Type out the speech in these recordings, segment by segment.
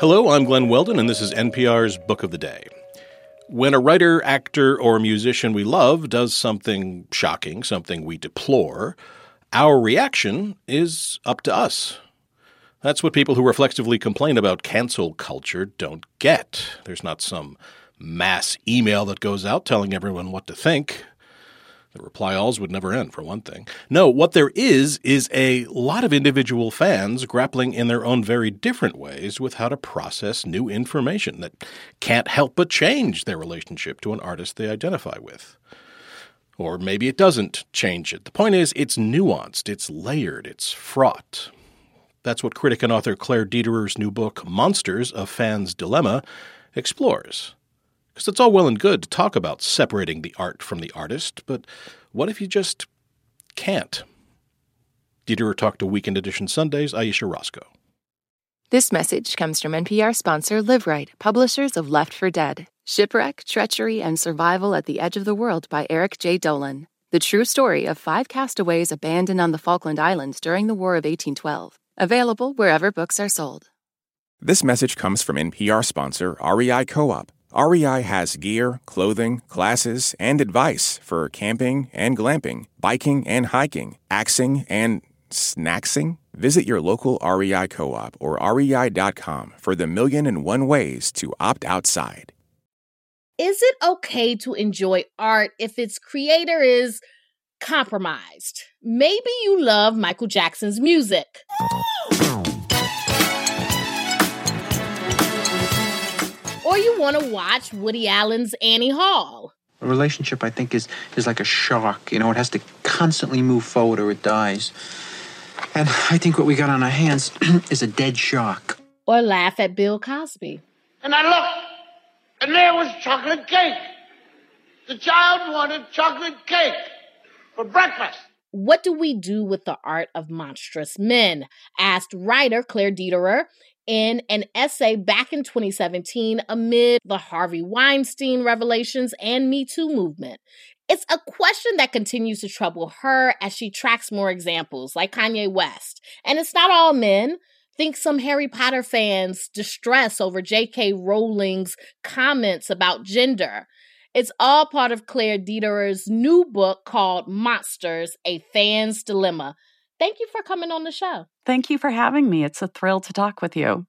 Hello, I'm Glen Weldon, and this is NPR's Book of the Day. When a writer, actor, or musician we love does something shocking, something we deplore, our reaction is up to us. That's what people who reflexively complain about cancel culture don't get. There's not some mass email that goes out telling everyone what to think. The reply alls would never end, for one thing. No, what there is, is a lot of individual fans grappling in their own very different ways with how to process new information that can't help but change their relationship to an artist they identify with. Or maybe it doesn't change it. The point is, it's nuanced, it's layered, it's fraught. That's what critic and author Claire Dederer's new book, Monsters A Fan's Dilemma, explores. Because it's all well and good to talk about separating the art from the artist, but what if you just can't? Dederer talked to Weekend Edition Sundays, Ayesha Rascoe. This message comes from NPR sponsor Liveright, publishers of Left for Dead Shipwreck, Treachery, and Survival at the Edge of the World by Eric J. Dolin. The true story of five castaways abandoned on the Falkland Islands during the War of 1812. Available wherever books are sold. This message comes from NPR sponsor REI Co op. REI has gear, clothing, classes, and advice for camping and glamping, biking and hiking, axing and snacksing. Visit your local REI co op or rei.com for the million and one ways to opt outside. Is it okay to enjoy art if its creator is compromised? Maybe you love Michael Jackson's music. Or you want to watch Woody Allen's Annie Hall. A relationship, I think, is is like a shark. You know, it has to constantly move forward or it dies. And I think what we got on our hands is a dead shark. Or laugh at Bill Cosby. And I looked, and there was chocolate cake. The child wanted chocolate cake for breakfast. What do we do with the art of monstrous men? asked writer Claire Dederer in an essay back in 2017 amid the Harvey Weinstein revelations and Me Too movement. It's a question that continues to trouble her as she tracks more examples, like Kanye West. And it's not all men. Think some Harry Potter fans' distress over J.K. Rowling's comments about gender. It's all part of Claire Dederer's new book called Monsters A Fan's Dilemma. Thank you for coming on the show. Thank you for having me. It's a thrill to talk with you.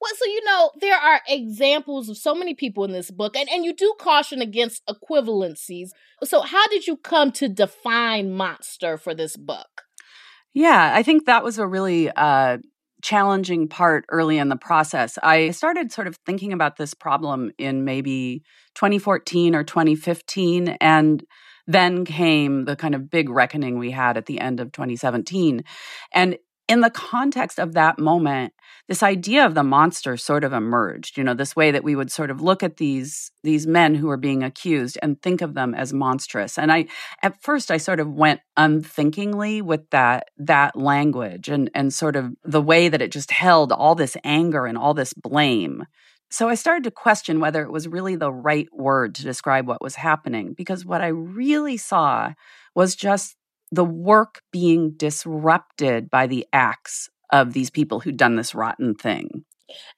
Well, so you know, there are examples of so many people in this book, and, and you do caution against equivalencies. So, how did you come to define monster for this book? Yeah, I think that was a really uh, challenging part early in the process. I started sort of thinking about this problem in maybe 2014 or 2015, and then came the kind of big reckoning we had at the end of 2017. And in the context of that moment, this idea of the monster sort of emerged. You know, this way that we would sort of look at these these men who are being accused and think of them as monstrous. And I, at first, I sort of went unthinkingly with that that language and and sort of the way that it just held all this anger and all this blame. So I started to question whether it was really the right word to describe what was happening because what I really saw was just the work being disrupted by the acts of these people who'd done this rotten thing.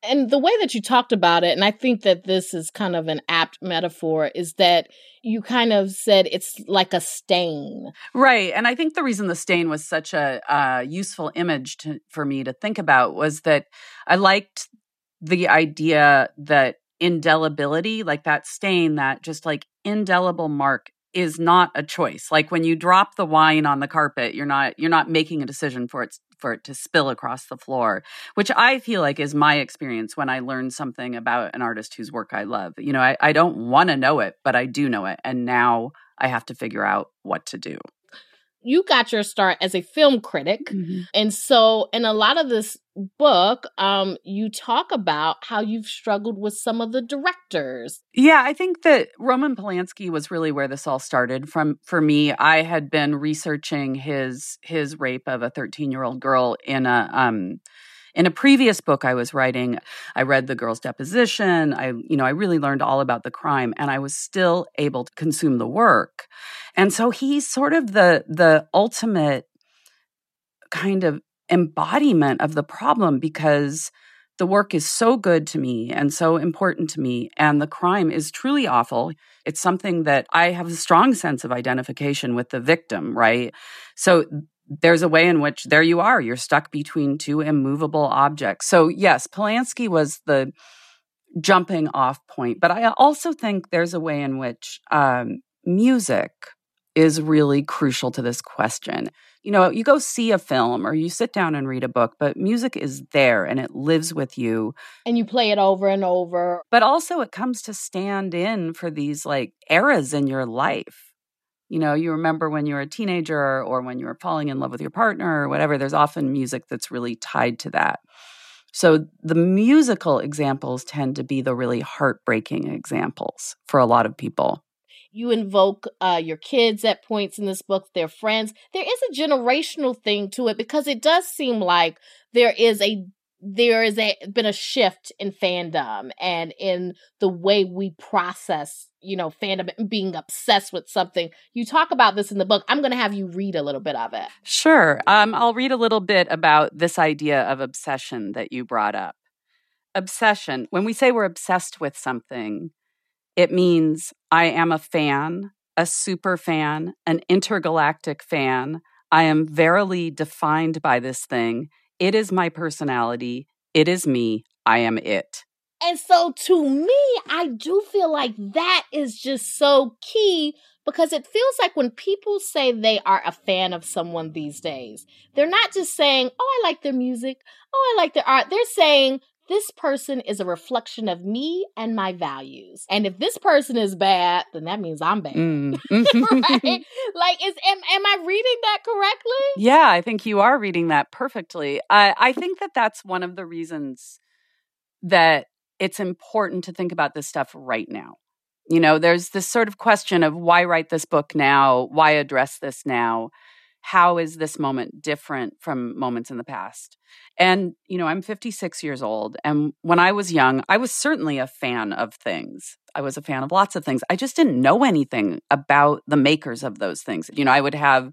And the way that you talked about it, and I think that this is kind of an apt metaphor, is that you kind of said it's like a stain. Right. And I think the reason the stain was such a uh, useful image to, for me to think about was that I liked the idea that indelibility, like that stain, that just like indelible mark is not a choice. Like when you drop the wine on the carpet, you're not you're not making a decision for it for it to spill across the floor, which I feel like is my experience when I learn something about an artist whose work I love. You know, I, I don't want to know it, but I do know it. And now I have to figure out what to do you got your start as a film critic. Mm-hmm. And so in a lot of this book, um, you talk about how you've struggled with some of the directors. Yeah, I think that Roman Polanski was really where this all started from for me. I had been researching his his rape of a 13-year-old girl in a um in a previous book I was writing, I read the girl's deposition. I, you know, I really learned all about the crime and I was still able to consume the work. And so he's sort of the the ultimate kind of embodiment of the problem because the work is so good to me and so important to me, and the crime is truly awful. It's something that I have a strong sense of identification with the victim, right? So there's a way in which there you are, you're stuck between two immovable objects. So, yes, Polanski was the jumping off point, but I also think there's a way in which um, music is really crucial to this question. You know, you go see a film or you sit down and read a book, but music is there and it lives with you. And you play it over and over. But also, it comes to stand in for these like eras in your life. You know, you remember when you were a teenager or when you were falling in love with your partner or whatever, there's often music that's really tied to that. So the musical examples tend to be the really heartbreaking examples for a lot of people you invoke uh, your kids at points in this book, their friends. There is a generational thing to it because it does seem like there is a there is a been a shift in fandom and in the way we process you know fandom and being obsessed with something. You talk about this in the book. I'm going to have you read a little bit of it. Sure. Um, i'll read a little bit about this idea of obsession that you brought up. Obsession. When we say we're obsessed with something it means I am a fan, a super fan, an intergalactic fan. I am verily defined by this thing. It is my personality. It is me. I am it. And so to me, I do feel like that is just so key because it feels like when people say they are a fan of someone these days, they're not just saying, Oh, I like their music. Oh, I like their art. They're saying, this person is a reflection of me and my values. And if this person is bad, then that means I'm bad. Mm. right? Like, is am, am I reading that correctly? Yeah, I think you are reading that perfectly. I, I think that that's one of the reasons that it's important to think about this stuff right now. You know, there's this sort of question of why write this book now? Why address this now? How is this moment different from moments in the past? And, you know, I'm 56 years old. And when I was young, I was certainly a fan of things. I was a fan of lots of things. I just didn't know anything about the makers of those things. You know, I would have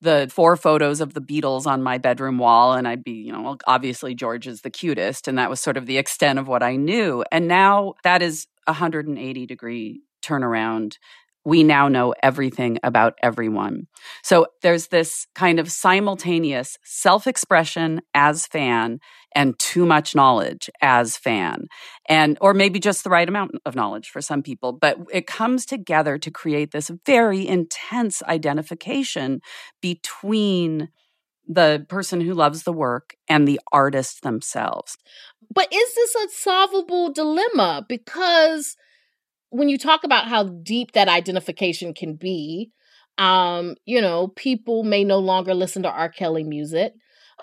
the four photos of the Beatles on my bedroom wall, and I'd be, you know, obviously George is the cutest. And that was sort of the extent of what I knew. And now that is a 180 degree turnaround we now know everything about everyone. So there's this kind of simultaneous self expression as fan and too much knowledge as fan. And, or maybe just the right amount of knowledge for some people. But it comes together to create this very intense identification between the person who loves the work and the artist themselves. But is this a solvable dilemma? Because when you talk about how deep that identification can be, um, you know, people may no longer listen to R. Kelly music.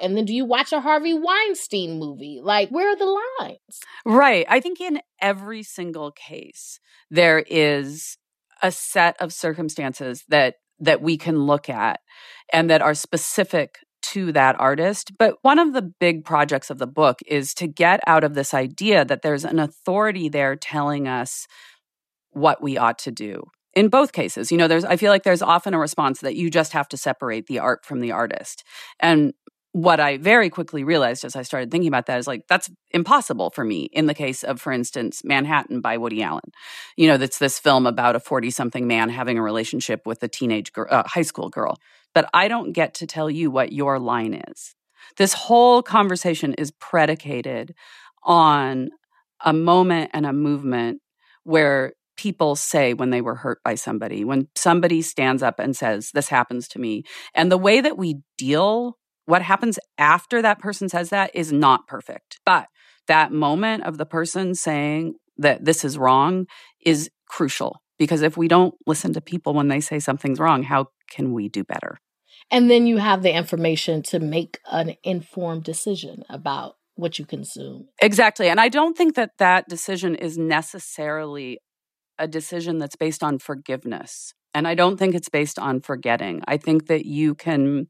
And then do you watch a Harvey Weinstein movie? Like, where are the lines? Right. I think in every single case, there is a set of circumstances that that we can look at and that are specific to that artist. But one of the big projects of the book is to get out of this idea that there's an authority there telling us what we ought to do in both cases. You know there's i feel like there's often a response that you just have to separate the art from the artist. And what i very quickly realized as i started thinking about that is like that's impossible for me in the case of for instance manhattan by woody allen. You know that's this film about a 40 something man having a relationship with a teenage girl, uh, high school girl. But i don't get to tell you what your line is. This whole conversation is predicated on a moment and a movement where people say when they were hurt by somebody, when somebody stands up and says, This happens to me. And the way that we deal, what happens after that person says that is not perfect. But that moment of the person saying that this is wrong is crucial because if we don't listen to people when they say something's wrong, how can we do better? And then you have the information to make an informed decision about what you consume. Exactly. And I don't think that that decision is necessarily a decision that's based on forgiveness. And I don't think it's based on forgetting. I think that you can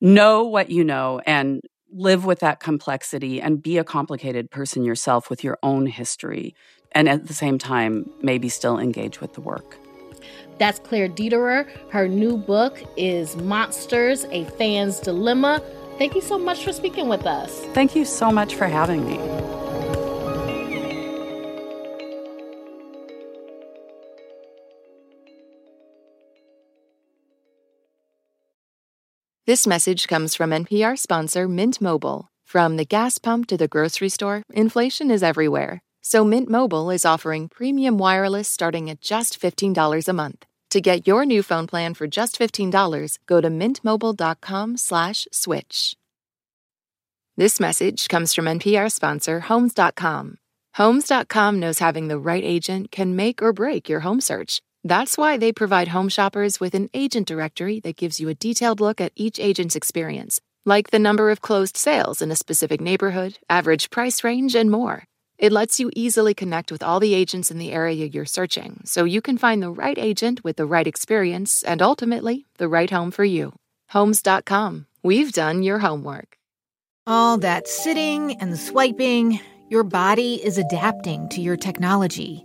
know what you know and live with that complexity and be a complicated person yourself with your own history. And at the same time, maybe still engage with the work. That's Claire Dederer. Her new book is Monsters A Fan's Dilemma Thank you so much for speaking with us. Thank you so much for having me. This message comes from NPR sponsor Mint Mobile. From the gas pump to the grocery store, inflation is everywhere. So Mint Mobile is offering premium wireless starting at just $15 a month. To get your new phone plan for just $15, go to mintmobile.com/switch. This message comes from NPR sponsor Homes.com. Homes.com knows having the right agent can make or break your home search. That's why they provide home shoppers with an agent directory that gives you a detailed look at each agent's experience, like the number of closed sales in a specific neighborhood, average price range, and more. It lets you easily connect with all the agents in the area you're searching, so you can find the right agent with the right experience and ultimately the right home for you. Homes.com. We've done your homework. All that sitting and swiping, your body is adapting to your technology.